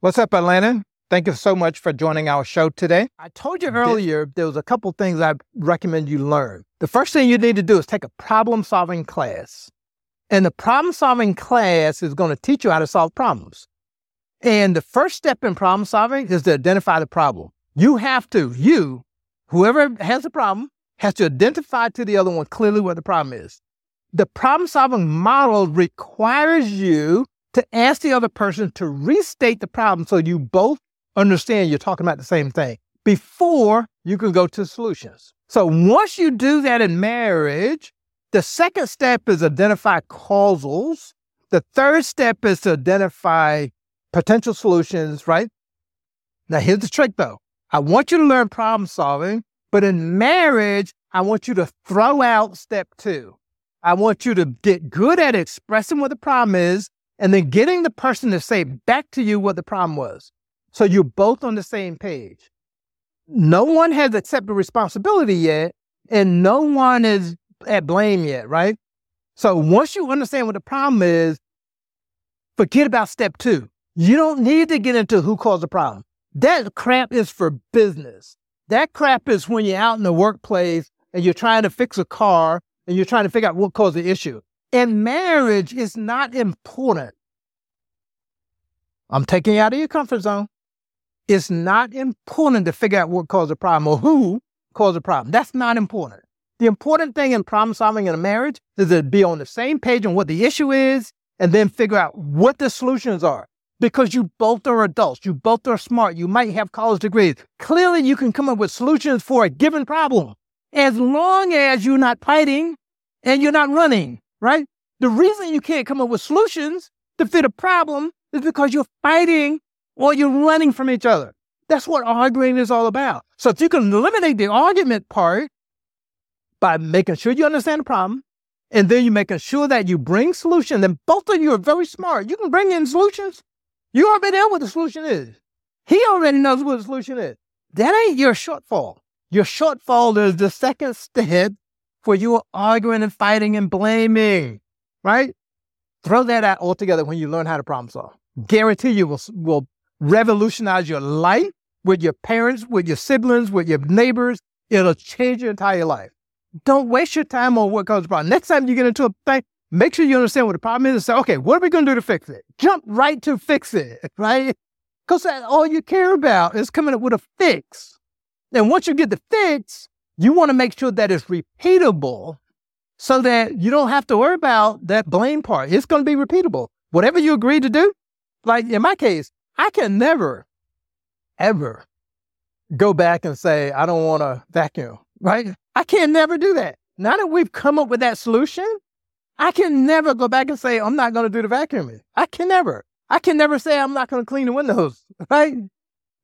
What's up, Atlanta? Thank you so much for joining our show today. I told you earlier there was a couple things I recommend you learn. The first thing you need to do is take a problem solving class. And the problem solving class is going to teach you how to solve problems. And the first step in problem solving is to identify the problem. You have to, you, whoever has a problem, has to identify to the other one clearly what the problem is. The problem solving model requires you to ask the other person to restate the problem so you both understand you're talking about the same thing before you can go to solutions. So once you do that in marriage, the second step is identify causals. The third step is to identify potential solutions, right? Now, here's the trick though. I want you to learn problem solving, but in marriage, I want you to throw out step two. I want you to get good at expressing what the problem is and then getting the person to say back to you what the problem was. So you're both on the same page. No one has accepted responsibility yet, and no one is at blame yet, right? So once you understand what the problem is, forget about step two. You don't need to get into who caused the problem. That crap is for business. That crap is when you're out in the workplace and you're trying to fix a car and you're trying to figure out what caused the issue. And marriage is not important. I'm taking you out of your comfort zone. It's not important to figure out what caused the problem or who caused the problem. That's not important. The important thing in problem solving in a marriage is to be on the same page on what the issue is and then figure out what the solutions are. Because you both are adults, you both are smart, you might have college degrees. Clearly, you can come up with solutions for a given problem as long as you're not fighting and you're not running, right? The reason you can't come up with solutions to fit a problem is because you're fighting or you're running from each other. That's what arguing is all about. So if you can eliminate the argument part by making sure you understand the problem, and then you're making sure that you bring solutions, then both of you are very smart. You can bring in solutions. You already know what the solution is. He already knows what the solution is. That ain't your shortfall. Your shortfall is the second step where you arguing and fighting and blaming, right? Throw that out altogether when you learn how to problem solve. Guarantee you will, will revolutionize your life with your parents, with your siblings, with your neighbors. It'll change your entire life. Don't waste your time on what causes the problem. Next time you get into a thing, make sure you understand what the problem is and say, okay, what are we going to do to fix it? Jump right to fix it, right? Because all you care about is coming up with a fix. And once you get the fix, you want to make sure that it's repeatable so that you don't have to worry about that blame part. It's going to be repeatable. Whatever you agree to do, like in my case, I can never, ever go back and say, I don't want to vacuum, right? I can never do that. Now that we've come up with that solution, I can never go back and say, I'm not going to do the vacuuming. I can never. I can never say I'm not going to clean the windows, right?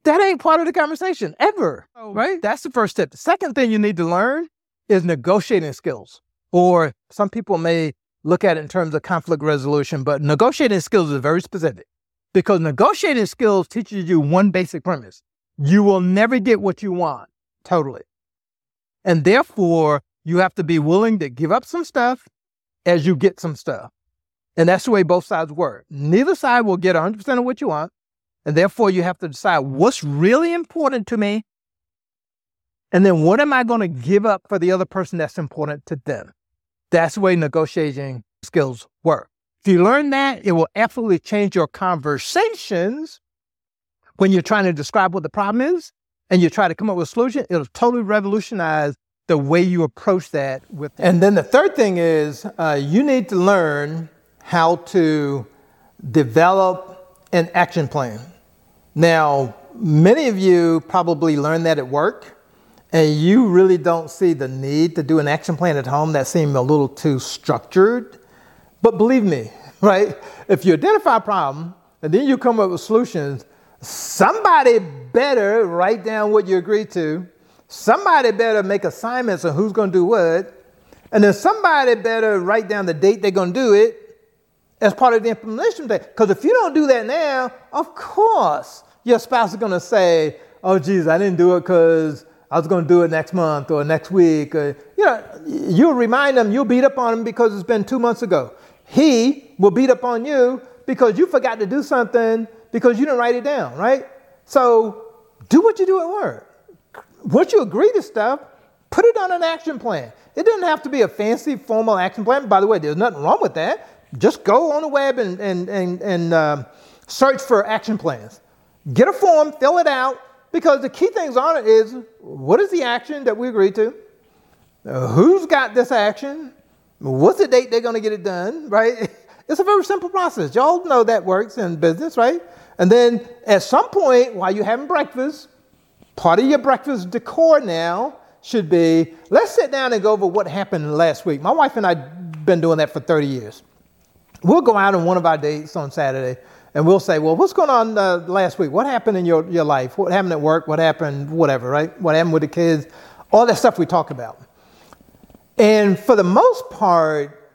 That ain't part of the conversation ever, oh, right? That's the first step. The second thing you need to learn is negotiating skills. Or some people may look at it in terms of conflict resolution, but negotiating skills is very specific because negotiating skills teaches you one basic premise. You will never get what you want totally. And therefore, you have to be willing to give up some stuff as you get some stuff. And that's the way both sides work. Neither side will get 100% of what you want. And therefore, you have to decide what's really important to me. And then what am I going to give up for the other person that's important to them? That's the way negotiating skills work. If you learn that, it will absolutely change your conversations when you're trying to describe what the problem is and you try to come up with a solution. It'll totally revolutionize the way you approach that with and then the third thing is uh, you need to learn how to develop an action plan now many of you probably learned that at work and you really don't see the need to do an action plan at home that seems a little too structured but believe me right if you identify a problem and then you come up with solutions somebody better write down what you agreed to Somebody better make assignments on who's going to do what. And then somebody better write down the date they're going to do it as part of the implementation date. Because if you don't do that now, of course, your spouse is going to say, oh, geez, I didn't do it because I was going to do it next month or next week. Or, you know, you'll remind them, you'll beat up on them because it's been two months ago. He will beat up on you because you forgot to do something because you didn't write it down, right? So do what you do at work. Once you agree to stuff, put it on an action plan. It doesn't have to be a fancy formal action plan. By the way, there's nothing wrong with that. Just go on the web and, and, and, and um, search for action plans. Get a form, fill it out, because the key things on it is what is the action that we agreed to? Uh, who's got this action? What's the date they're going to get it done, right? It's a very simple process. Y'all know that works in business, right? And then at some point while you're having breakfast, part of your breakfast decor now should be let's sit down and go over what happened last week. My wife and I have been doing that for 30 years. We'll go out on one of our dates on Saturday and we'll say, well, what's going on uh, last week? What happened in your, your life? What happened at work? What happened, whatever, right? What happened with the kids? All that stuff we talk about. And for the most part,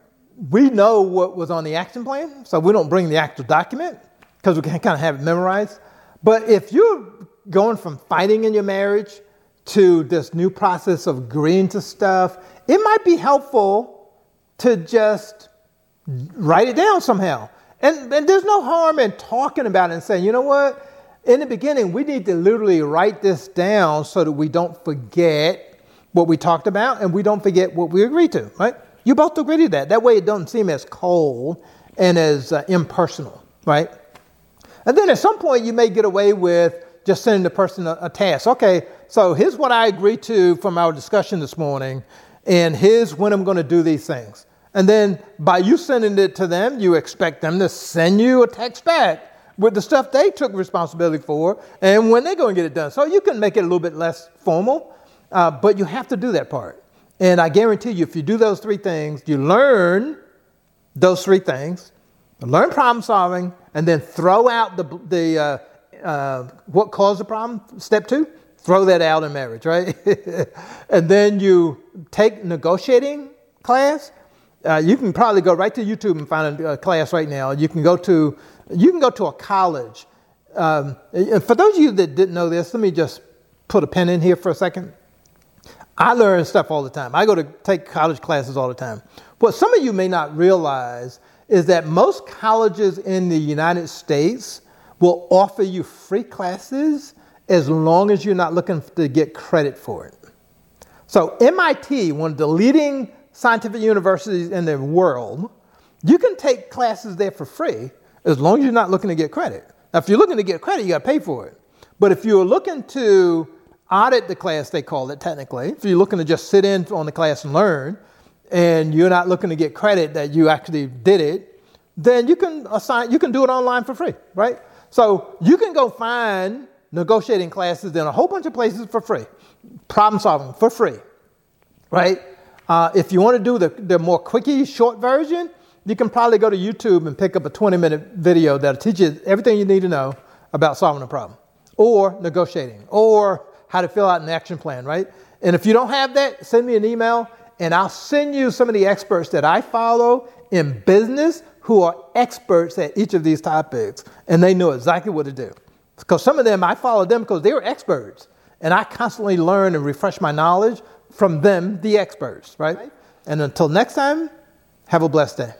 we know what was on the action plan, so we don't bring the actual document because we can kind of have it memorized. But if you're going from fighting in your marriage to this new process of agreeing to stuff, it might be helpful to just write it down somehow. And, and there's no harm in talking about it and saying, you know what? In the beginning, we need to literally write this down so that we don't forget what we talked about and we don't forget what we agreed to, right? You both agree to that. That way it doesn't seem as cold and as uh, impersonal, right? And then at some point you may get away with just sending the person a, a task. Okay, so here's what I agreed to from our discussion this morning, and here's when I'm going to do these things. And then by you sending it to them, you expect them to send you a text back with the stuff they took responsibility for and when they're going to get it done. So you can make it a little bit less formal, uh, but you have to do that part. And I guarantee you, if you do those three things, you learn those three things, learn problem solving, and then throw out the, the uh, uh, what caused the problem, step two, throw that out in marriage, right? and then you take negotiating class. Uh, you can probably go right to YouTube and find a, a, class right now. You can go to you can go to a college. Um, for those of you that didn't know this, let me just put a pen in here for a second. I learn stuff all the time. I go to take college classes all the time. What some of you may not realize is that most colleges in the United States will offer you free classes as long as you're not looking to get credit for it. So, MIT, one of the leading scientific universities in the world, you can take classes there for free as long as you're not looking to get credit. Now, if you're looking to get credit, you got to pay for it. But if you're looking to audit the class, they call it technically, if you're looking to just sit in on the class and learn, and you're not looking to get credit that you actually did it, then you can assign, you can do it online for free, right? So you can go find negotiating classes in a whole bunch of places for free, problem solving for free, right? Uh, if you want to do the, the more quickie, short version, you can probably go to YouTube and pick up a 20 minute video that'll teach you everything you need to know about solving a problem or negotiating or how to fill out an action plan, right? And if you don't have that, send me an email and I'll send you some of the experts that I follow in business who are experts at each of these topics and they know exactly what to do. Because some of them, I follow them because they were experts and I constantly learn and refresh my knowledge from them, the experts, right? And until next time, have a blessed day.